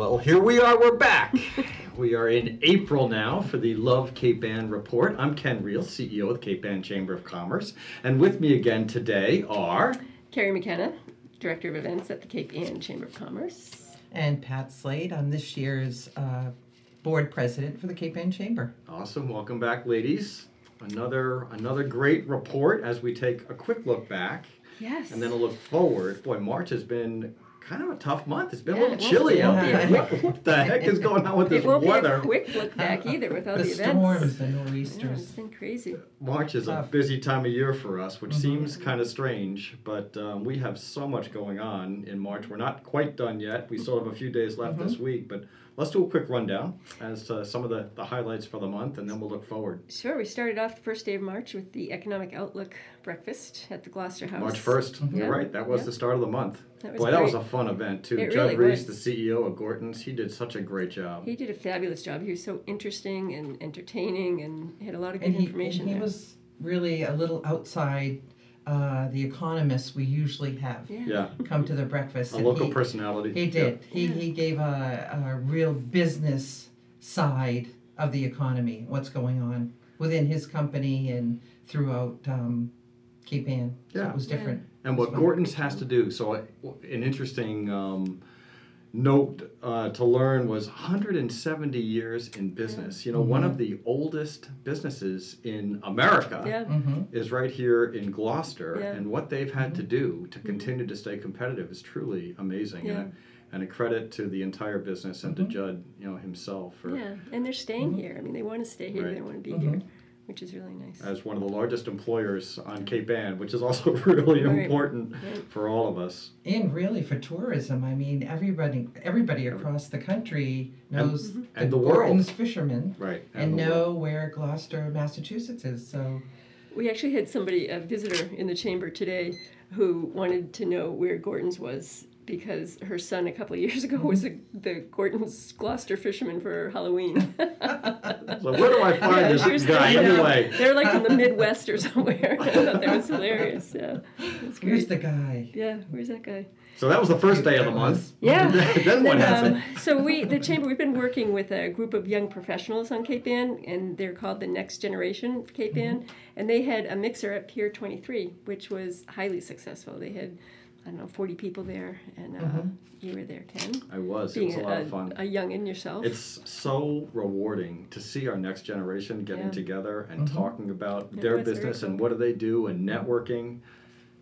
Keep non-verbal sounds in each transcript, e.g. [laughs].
Well, here we are, we're back. we are in April now for the Love Cape Ann report. I'm Ken Riehl, CEO of the Cape Ann Chamber of Commerce. And with me again today are Carrie McKenna, Director of Events at the Cape Ann Chamber of Commerce. And Pat Slade, I'm this year's uh, board president for the Cape Ann Chamber. Awesome. Welcome back, ladies. Another another great report as we take a quick look back Yes. and then a look forward. Boy, March has been kind of a tough month. It's been Yeah, a little chilly out won't there. What, what the [laughs] heck is going on with this weather? it won't weather? be a quick look back either with all the the, storms, events. the Yeah, it's nor'easters. been crazy. March is a busy time of year for us, which Mhm. seems kind of strange, but um, we have so much going on in March. We're not quite done yet. We still have a few days left this week, but let's do a quick rundown as to some of the, the highlights for the month, and then we'll look forward. Sure, we started off the first day of March with the Economic Outlook breakfast at the Gloucester House. March 1st, Yeah. you're right, that was Yeah. the start of the month. That was Boy, that was a fun event, too. It Judd really Reis, was. the CEO of Gorton's, he did such a great job. He did a fabulous job. He was so interesting and entertaining and had a lot of good And he, information and he there. was really a little outside uh, the economists we usually have yeah. yeah, come to the breakfast. a and local he, personality. He did. He, Yeah. he gave a, a real business side of the economy, what's going on within his company and throughout um, Cape Ann. So Yeah. it was different. And what It's. Gorton's has to do, so an interesting um, note uh, to learn was 170 years in business. You know, one of the oldest businesses in America Yeah. hmm is right here in Gloucester, Yeah. and what they've had to do to continue to stay competitive is truly amazing. Yeah. And, a, and a credit to the entire business and to Judd, you know, himself for Yeah, and they're staying here. I mean, they want to stay here. Right. They want to be Mhm. here, which is really nice. as one of the largest employers on Cape Ann, which is also [laughs] really Right. important Right. for all of us. And really for tourism, I mean, everybody everybody across the country knows and the the world. Gorton's fishermen Right. and the know where Gloucester, Massachusetts is. So We actually had somebody, a visitor in the chamber today, who wanted to know where Gorton's was because her son a couple of years ago was a, the Gorton's Gloucester fisherman for Halloween. So where do I find Yeah, this was guy telling me, anyway? They're like from the Midwest or somewhere. [laughs] I thought that was hilarious. Yeah, that's where's the guy? Yeah, where's that guy? So that was the first day of the month. Yeah. [laughs] then what Then, happened? um, so we, the chamber, we've been working with a group of young professionals on Cape Ann, and they're called the Next Generation Cape Ann, and they had a mixer at Pier 23, which was highly successful. They had, I don't know, 40 people there, and uh, you were there, Ken, I was. It being was a lot of fun. a, youngin yourself. It's so rewarding to see our next generation getting Yeah. together and talking about It their was very business and what do they do and networking.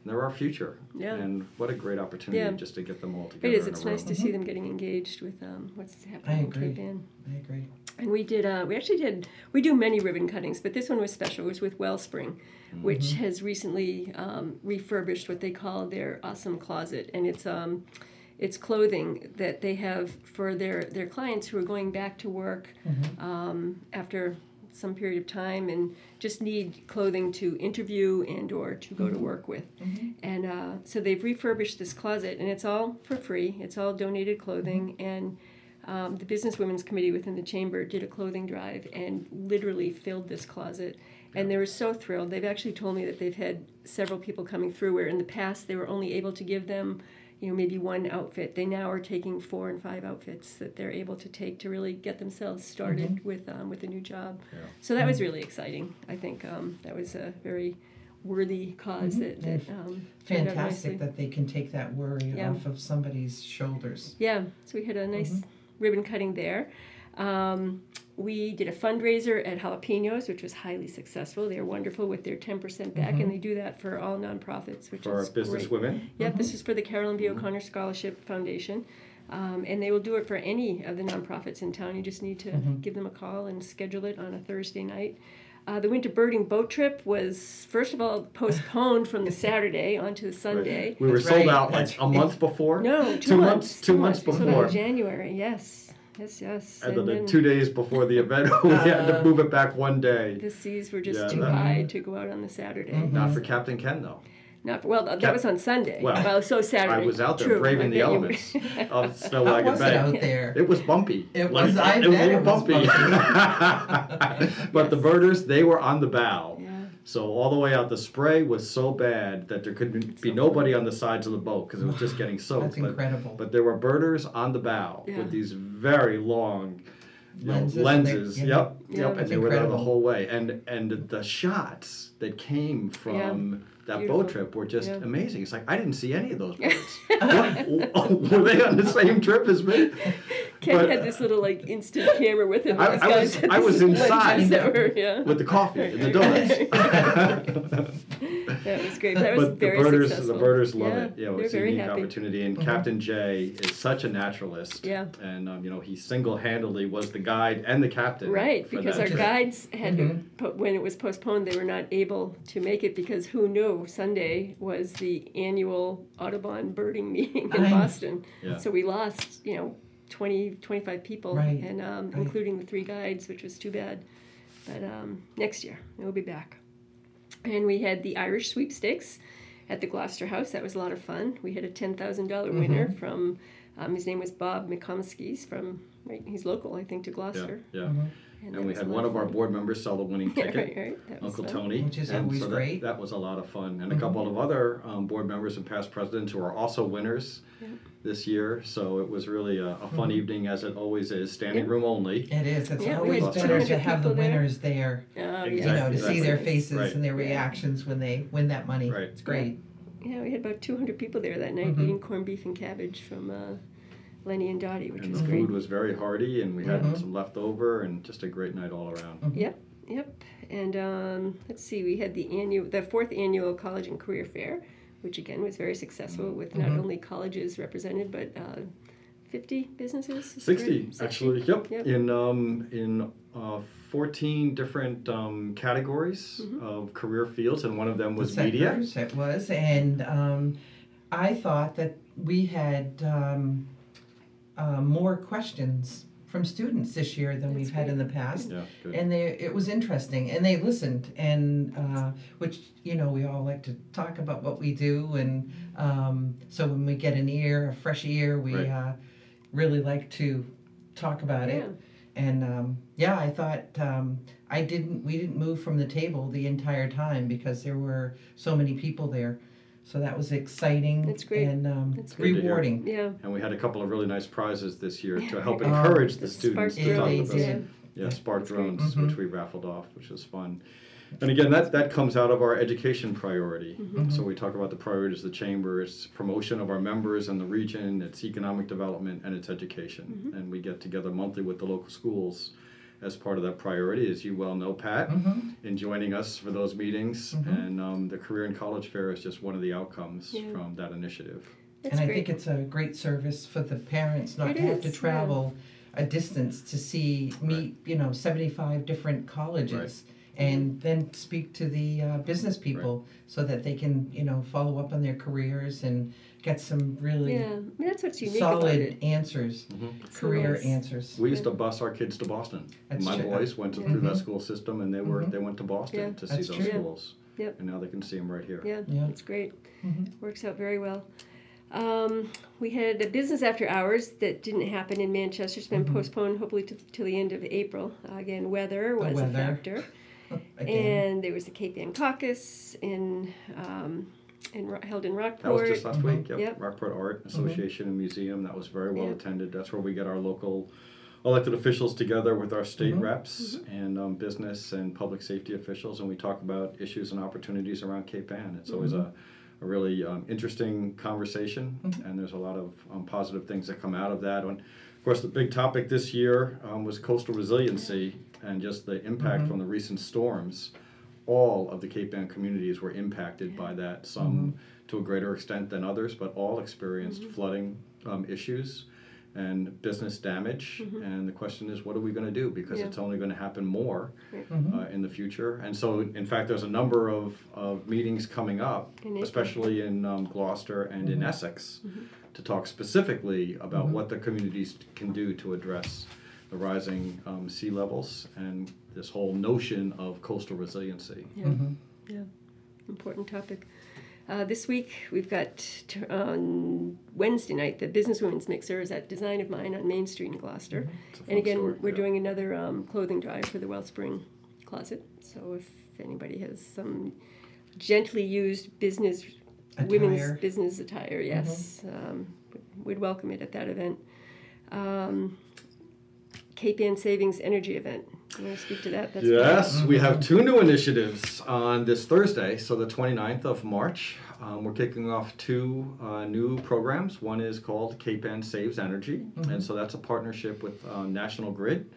They're our future. Yeah. And what a great opportunity Yeah. just to get them all together. it is. in It's a nice room. to see them getting engaged with um, what's happening I in Cape agree. Ann. I agree. And we did, uh, we actually did, we do many ribbon cuttings, but this one was special. It was with Wellspring, which has recently um, refurbished what they call their awesome closet. And it's, um, it's clothing that they have for their, their clients who are going back to work um, after some period of time and just need clothing to interview and or to go to work with. And uh, so they've refurbished this closet and it's all for free. It's all donated clothing and um, the business women's committee within the chamber did a clothing drive and literally filled this closet and they were so thrilled they've actually told me that they've had several people coming through where in the past they were only able to give them you know maybe one outfit they now are taking four and five outfits that they're able to take to really get themselves started with um, with a new job Yeah. so that was really exciting i think um, that was a very worthy because that, that um. Fantastic that they can take that worry Yeah. off of somebody's shoulders. Yeah, so we had a nice Mm-hmm. Ribbon cutting there. Um, we did a fundraiser at Jalapenos, which was highly successful. They're wonderful with their 10% back, and they do that for all nonprofits, which Mm-hmm. For is business great. women. Yep, this is for the Carolyn B. O'Connor Scholarship Foundation. Um, and they will do it for any of the nonprofits in town. You just need to give them a call and schedule it on a Thursday night. Uh, the winter birding boat trip was, first of all, postponed from the Saturday onto the Sunday. We were That's sold right, out like that's a month before. No, two, Two months. months- two months We sold out before. January, yes. Yes, yes. And then, then two days before the event, [laughs] we had to uh, move it back one day. the seas were just Yeah, too that- high mm-hmm. to go out on the Saturday. Not for mm-hmm. Captain Ken though. Not for, well, that Cap- was on Sunday. Well, Well, so Saturday. I was out there True, braving the bet you were. elements of Snow How Wagon was it Bay. out there? It was bumpy. It Let me- was- I it was bet little it was bumpy. [laughs] [laughs] but the birders, they were on the bow. Yeah. So all the way out, the spray was so bad that there could be nobody on the sides of the boat because it was just getting soaked. That's But- incredible. But there were birders on the bow Yeah. with these very long you know, Lenses lenses. they- yeah. Yep, Yeah. yep, and they were there the whole way. And and the shots that came from that Beautiful. boat trip were just Yeah. amazing. It's like I didn't see any of those birds. [laughs] were they on the same trip as me? [laughs] Ken But- had this little like instant camera with him. I- I was- I was [laughs] inside. were- yeah. With the coffee and the donuts. That was great. That was but the very birders, successful. the birders love yeah, it. You know, they're it's a very unique happy. opportunity. And Mhm. Captain Jay is such a naturalist. Yeah. And um, you know, he single-handedly was the guide and the captain. Right, because our trip. guides had to, Mhm. po- when it was postponed, they were not able to make it because who knew Sunday was the annual Audubon birding [laughs] meeting in I- Boston. Yeah. So we lost, you know, 20, 25 people, Right, and um, right. including the three guides, which was too bad. But um, next year, we'll be back. And we had the Irish sweepstakes at the Gloucester House. That was a lot of fun. We had a ten thousand dollar winner Mm-hmm. from. Um, his name was Bob McComiskey's from. Right, he's local, I think, to Yeah, Gloucester. yeah. Mhm. And, And we had lot one of our board members sell the winning [laughs] ticket. right, right. That was Uncle fun. Tony, Which is and always so that, great. That was a lot of fun, and a Mhm. couple of other um, board members and past presidents who are also winners Yeah. this year. So it was really a, a fun Mhm. evening, as it always is, standing Yeah. room only. It is. It's Yeah, we always had better to have the people there. winners there. Oh, yeah. You know, to Exactly, see their faces Right. and their reactions when they win that money. Right. It's great. Yeah, we had about 200 people there that night Mhm. eating corned beef and cabbage from uh, Lenny and Dottie, which And was the great. food was very hearty, and we had Mhm. some leftover, and just a great night all around. Mhm. Yep, yep. And um, let's see, we had the annual, the fourth annual College and Career Fair, which again was very successful with not Mhm. only colleges represented but uh, 50 businesses. Sixty, right? actually. Yep. Yep. In um, in uh, fourteen different um, categories Mhm. of career fields, and one of them was The media. It was, and um, I thought that we had um, uh, more questions from students this year than That's we've had great. in the past. Yeah, good. And they, it was interesting, and they listened, and uh, which you know we all like to talk about what we do, and um, so when we get an ear, a fresh ear, we Right. uh, really like to talk about Yeah. it. And um, yeah, I thought um, I didn't. We didn't move from the table the entire time because there were so many people there. So that was exciting That's great. and um, That's great to rewarding. Yeah. And we had a couple of really nice prizes this year to [laughs] help Oh, encourage the the students Spark to talk drones, about yeah. it. Yeah, Spark That's great. drones, Mhm. which we raffled off, which was fun. And again, that, that comes out of our education priority. Mhm. So we talk about the priorities of the chamber, it's promotion of our members and the region, it's economic development, and it's education. Mhm. And we get together monthly with the local schools as part of that priority, as you well know, Pat, hmm in joining us for those meetings. Mhm. And um, the Career and College Fair is just one of the outcomes Yeah. from that initiative. That's and I great. think it's a great service for the parents not It to have is, to yeah. travel a distance to see meet you know 75 different colleges and then speak to the uh, business people so that they can you know follow up on their careers and get some really yeah, I mean, that's what's unique about solid it. answers It's career nice. answers We used to bus our kids to Boston. That's My true. boys went to, Yeah. through that Mhm. school system, and they were Mhm. they went to Boston Yeah. to see That's those true. Yeah. schools. Yep. And now they can see them right here. Yeah, Yeah. it's great. Mhm. Works out very well. Um, we had a business after hours that didn't happen in Manchester. It's been Mhm. postponed, hopefully, to, till the end of April. Uh, again, weather was weather. a factor, again and there was the Cape Ann Caucus in, um, in held in Rockport. That was just last week. Yep. Yep. Rockport Art Association and Museum. That was very well Yep. attended. That's where we get our local elected officials together with our state Mhm. reps and um, business and public safety officials, and we talk about issues and opportunities around Cape Ann. It's always a, a really um, interesting conversation, Mhm. and there's a lot of um, positive things that come out of that. And of course, the big topic this year um, was coastal resiliency and just the impact Mhm. from the recent storms. All of the Cape Ann communities were impacted by that. Some to a greater extent than others, but all experienced flooding um, issues and business damage. Mhm. And the question is, what are we going to do? Because Yeah. it's only going to happen more Mhm. uh, in the future. And so, in fact, there's a number of, of meetings coming up, In especially in um, Gloucester and in Mhm. Essex, Mhm. to talk specifically about Mhm. what the communities can do to address the rising um, sea levels and this whole notion of coastal resiliency. Yeah. Mhm. important topic. Uh, this week we've got t- on Wednesday night the Business Women's Mixer is at Design of Mine on Main Street in Gloucester, It's a fun and again story, we're yeah. doing another um, clothing drive for the Wellspring closet. So if anybody has some gently used business women's business attire, yes, um, we'd welcome it at that event. Um, Cape Ann Savings Energy event. You want to speak to that? That's Yes, we have two new initiatives on this Thursday, so the 29th of March. Um, we're kicking off two uh, new programs. One is called Cape Ann Saves Energy, and so that's a partnership with uh, National Grid,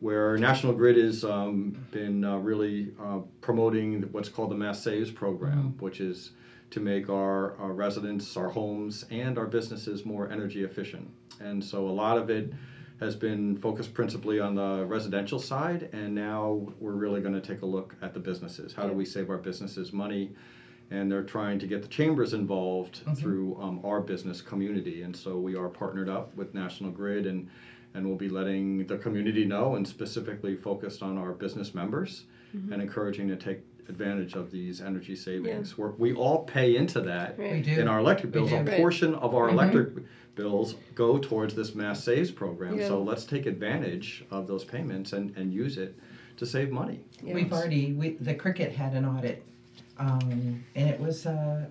where National Grid has um, been uh, really uh, promoting what's called the Mass Saves program, which is to make our, our residents, our homes, and our businesses more energy efficient. And so a lot of it has been focused principally on the residential side, and now we're really going to take a look at the businesses. How do we save our businesses money? And they're trying to get the chambers involved through um, our business community. And so we are partnered up with National Grid, and, and we'll be letting the community know and specifically focused on our business members and encouraging to take advantage of these energy savings. We're, we all pay into that Right. We do. in our electric bills. A do. Right. portion of our Mhm. electric bills go towards this mass saves program. Yeah. So let's take advantage of those payments and, and use it to save money. Yeah. We've already, we, the cricket had an audit, um, and it was, uh,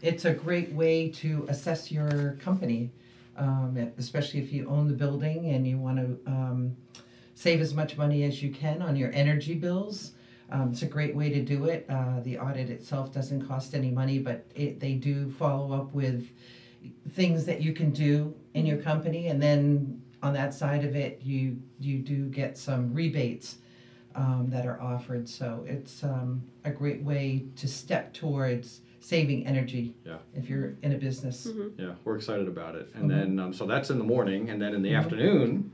it's a great way to assess your company, um, especially if you own the building and you want to um, save as much money as you can on your energy bills. Um, it's a great way to do it. Uh, the audit itself doesn't cost any money, but it, they do follow up with things that you can do in your company, and then on that side of it, you you do get some rebates um, that are offered. So it's um, a great way to step towards saving energy Yeah. if you're in a business. Yeah, we're excited about it. And Mhm. then, um, so that's in the morning, and then in the Mhm. afternoon,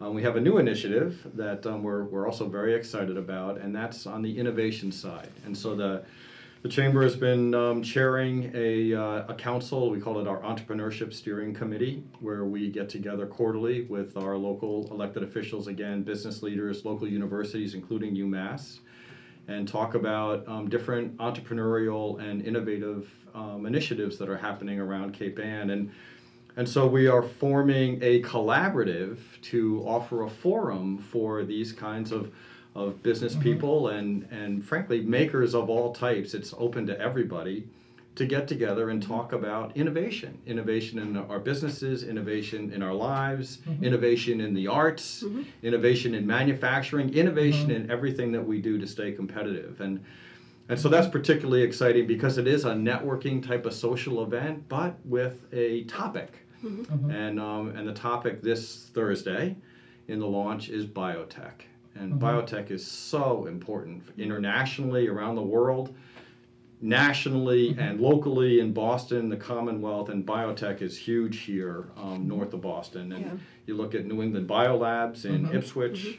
um, we have a new initiative that um, we're, we're also very excited about, and that's on the innovation side. And so the the chamber has been um, chairing a, uh, a council, we call it our Entrepreneurship Steering Committee, where we get together quarterly with our local elected officials, again, business leaders, local universities, including UMass, and talk about um, different entrepreneurial and innovative um, initiatives that are happening around Cape Ann. And, and so we are forming a collaborative to offer a forum for these kinds of, of business people and, and frankly, makers of all types. It's open to everybody to get together and talk about innovation. Innovation in our businesses, innovation in our lives, mm-hmm. innovation in the arts, mm-hmm. innovation in manufacturing, innovation mm-hmm. in everything that we do to stay competitive. And and so that's particularly exciting because it is a networking type of social event, but with a topic. And, um, and the topic this Thursday in the launch is biotech. And biotech is so important internationally around the world, nationally and locally in Boston, the Commonwealth, and biotech is huge here um, north of Boston. And Yeah. you look at New England Biolabs in Mhm. Ipswich.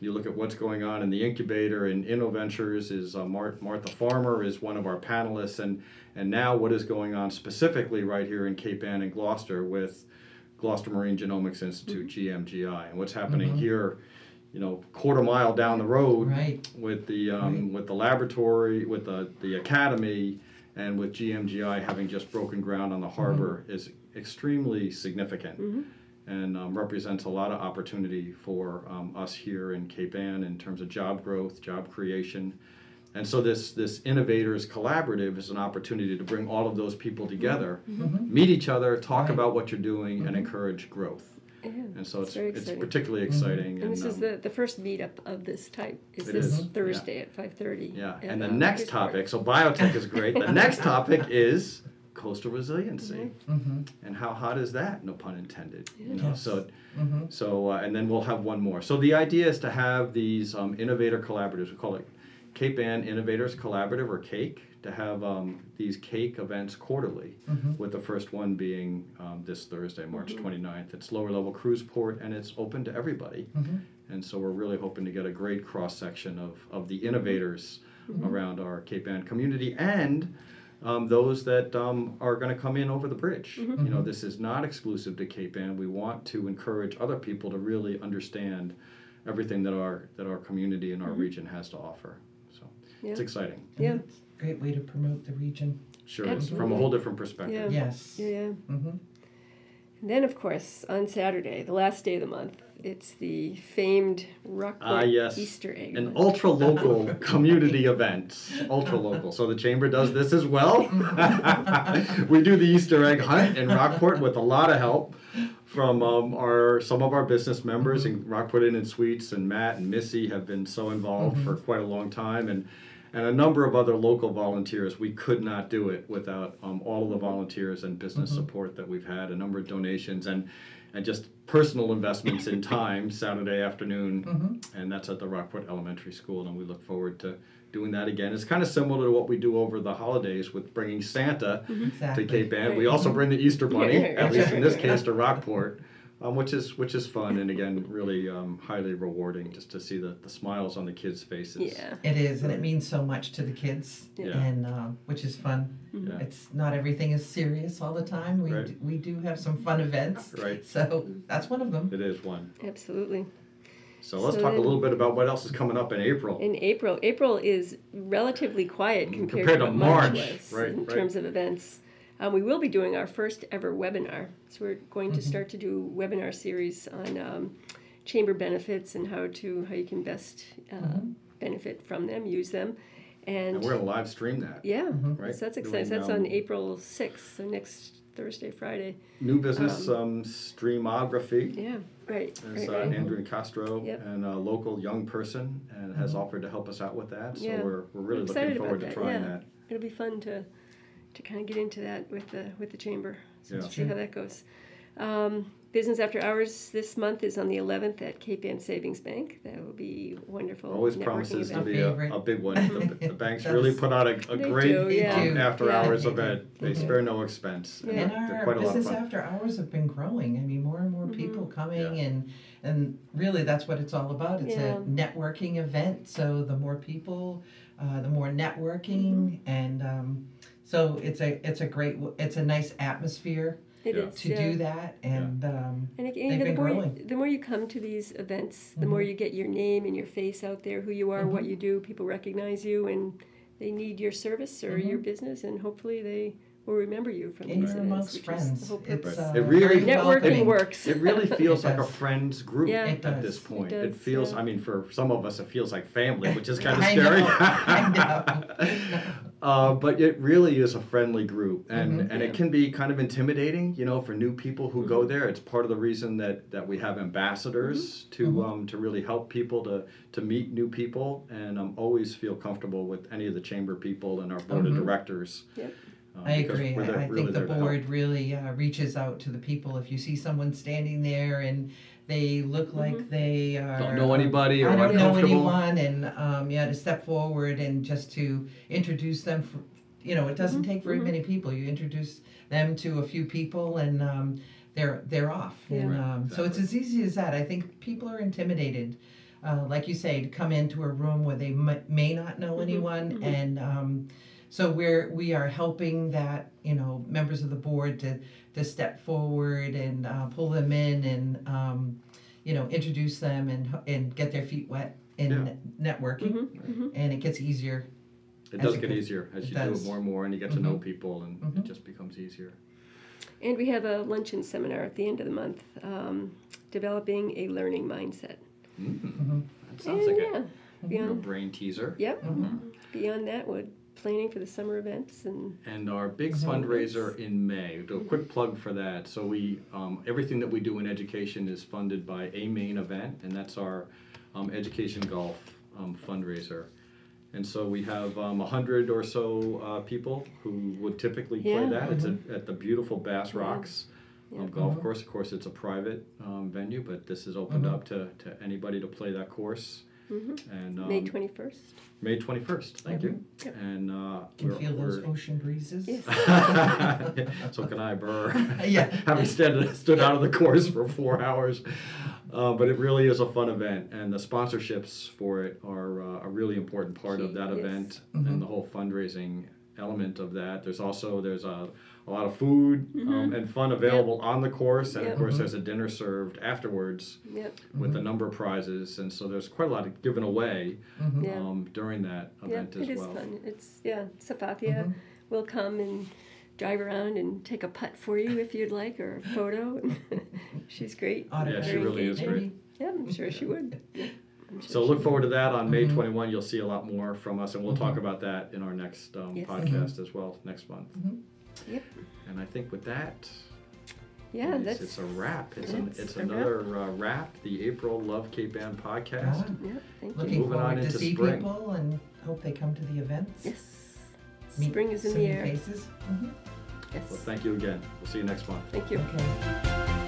You look at what's going on in the incubator in InnoVentures is uh, Mar- Martha Farmer is one of our panelists, and and now what is going on specifically right here in Cape Ann and Gloucester with Gloucester Marine Genomics Institute (GMGI) and what's happening Mhm. here, you know, quarter mile down the road Right. with the um, with the laboratory, with the the academy, and with GMGI having just broken ground on the harbor is extremely significant and um, represents a lot of opportunity for um, us here in Cape Ann in terms of job growth, job creation. And so this this innovators collaborative is an opportunity to bring all of those people together, meet each other, talk Right. about what you're doing, and encourage growth. Yeah. And so it's very it's exciting. particularly exciting. And this is um, the, the first meetup of this type. Is It this is, yeah. Thursday at five thirty? Yeah, and the next topic, so biotech is great. The [laughs] next topic is coastal resiliency. Mm-hmm. And how hot is that? No pun intended. You know, Yes. so Mm-hmm. so uh, and then we'll have one more. So the idea is to have these um, innovator collaboratives. We call it Cape Ann Innovators Collaborative or CAKE. To have um, these CAKE events quarterly, Mhm. with the first one being um, this Thursday, March 29th. It's lower level cruise port and it's open to everybody. Mhm. And so we're really hoping to get a great cross section of, of the innovators around our Cape Ann community and um, those that um, are going to come in over the bridge. You know, this is not exclusive to Cape Ann. We want to encourage other people to really understand everything that our that our community and our region has to offer. So it's exciting. Yeah. It's a great way to promote the region. Sure, is from a whole different perspective. Yeah. Yes. Yeah, yeah. Mm-hmm. then, of course, on Saturday, the last day of the month, it's the famed Rockport Ah, yes. Easter egg. An ultra local [laughs] community event. Ultra local. So the chamber does this as well. [laughs] we do the Easter egg hunt in Rockport with a lot of help from um, our some of our business members in Rockport Inn and Suites and Matt and Missy have been so involved for quite a long time and and a number of other local volunteers. We could not do it without um, all of the volunteers and business mm-hmm. support that we've had, a number of donations and and just personal investments in time [laughs] Saturday afternoon, mm-hmm. and that's at the Rockport Elementary School, and we look forward to doing that again. It's kind of similar to what we do over the holidays with bringing Santa Exactly. to Cape Ann. We also bring the Easter Bunny, Yeah, at least in this case, to Rockport. [laughs] Um, which is which is fun and again really um, highly rewarding just to see the, the smiles on the kids' faces. Yeah. It is, and it means so much to the kids, Yeah. and uh, which is fun. Yeah. It's not everything is serious all the time. We Right. d- we do have some fun events, Right. so that's one of them. It is one. Absolutely. So let's So talk a little bit about what else is coming up in April. In April, April is relatively quiet compared, Compared to to what March, March, was right, in right. terms of events. Um, we will be doing our first ever webinar. So we're going Mm-hmm. to start to do webinar series on um, chamber benefits and how to how you can best uh, benefit from them, use them, and, and we're gonna live stream that. yeah, right? so that's exciting. So that's um, on April sixth, so next Thursday, Friday. New business um, streamography. Yeah, right. There's right, uh, right. Andrew Castro Yep. and a local young person and has offered to help us out with that. So Yeah. we're, we're really I'm looking forward to about that, trying yeah. that. It'll be fun to to kind of get into that with the with the chamber. So Yeah. to see how that goes. Um, business after hours this month is on the 11th at Cape Ann Savings Bank. That will be wonderful. Always networking promises to be a, a big one. The, the [laughs] banks really put out a, a great do, yeah. um, after Yeah. hours They event. do. They spare no expense. Yeah. And they're our quite a business after hours have been growing. I mean, more and more people coming, Yeah. and and really that's what it's all about. It's Yeah. a networking event. So the more people, uh, the more networking, and um, so it's a it's a great it's a nice atmosphere It Yeah. is, to yeah. do that, and um, And again, They've you know, the been more you, growing. the more you come to these events, the more mm-hmm. you get your name and your face out there, who you are, what mm-hmm. you do. People recognize you, and they need your service or mm-hmm. your business, and hopefully they will remember you from and these events. amongst which is the whole It's purpose. uh, It really- Networking welcoming. works. It really feels It like a friends group Yeah. It at does. this point. It It, feels, yeah. I mean, for some of us, it feels like family, which is kind of I scary. know, [laughs] I [laughs] uh, but it really is a friendly group, and, Mhm. and Yeah. it can be kind of intimidating, you know, for new people who go there. It's part of the reason that, that we have ambassadors to Mhm. um, to really help people to to meet new people, and um, always feel comfortable with any of the chamber people and our board of directors. Yep. Uh, I because agree. we're there- I, I really think the there to help. board really uh, reaches out to the people. If you see someone standing there and they look like they are Don't know anybody or I don't know uncomfortable. anyone, and um, yeah, to step forward and just to introduce them. For, you know, it doesn't take very mhm. many people. You introduce them to a few people, and um, they're they're off. And Yeah. um, so it's as easy as that. I think people are intimidated. Uh, like you say, to come into a room where they m- may not know anyone, and um, so we're we are helping that you know members of the board to to step forward and uh, pull them in and um, you know introduce them and and get their feet wet in Yeah. networking, Mhm. and it gets easier. It does get goes- easier as it you do it more and more, and you get to know Mhm. people, and Mhm. it just becomes easier. And we have a luncheon seminar at the end of the month, um, developing a learning mindset. Mm. Mhm. That sounds and like yeah, a real beyond, brain teaser. yep. Mhm. Beyond that, we're planning for the summer events and And our big fundraiser in May. Do a quick plug for that. So we, um, everything that we do in education is funded by a main event, and that's our um, education golf um, fundraiser. And so we have um, a hundred or so uh, people who would typically play Yeah. that. It's a, at the beautiful Bass Yeah. Rocks um, Yeah. golf Mhm. course. Of course, it's a private um, venue, but this is opened Mhm. up to, to anybody to play that course. Mhm, And um, May 21st. May 21st. Thank you. Yep. And uh, Can we're- feel those we're- ocean breezes. Yes. [laughs] so can I, Burr. [laughs] Yeah. [laughs] Having stood, stood out of the course for four hours. Uh, but it really is a fun event, and the sponsorships for it are uh, a really important part of that yes. event Mhm. and the whole fundraising element of that. There's also there's a, a lot of food um, and fun available on the course, and Yep. of course Mhm. there's a dinner served afterwards Yep. with a number of prizes, and so there's quite a lot of given away Mhm. Um, during that event it as is well. fun. It's yeah, Sefatia Mhm. will come and drive around and take a putt for you if you'd like, or a photo. [laughs] she's great. Autograph, Yeah, she really is great. Yeah, I'm sure she would. [laughs] I'm sure So she look would. forward to that on May Mhm. 21. You'll see a lot more from us, and we'll talk about that in our next um, Yes. podcast as well next month. Yep. And I think with that, Yeah, it's, that's. it's a wrap. It's, an, it's it's a wrap. another uh, wrap. The April Love Cape Ann podcast. Ah, Yeah, thank Looking you. Moving on forward to into see spring. people and hope they come to the events. Yes. Meet Spring is in some the air. faces. Mhm. Well, Yes. thank you again. We'll see you next month. Thank you. Okay.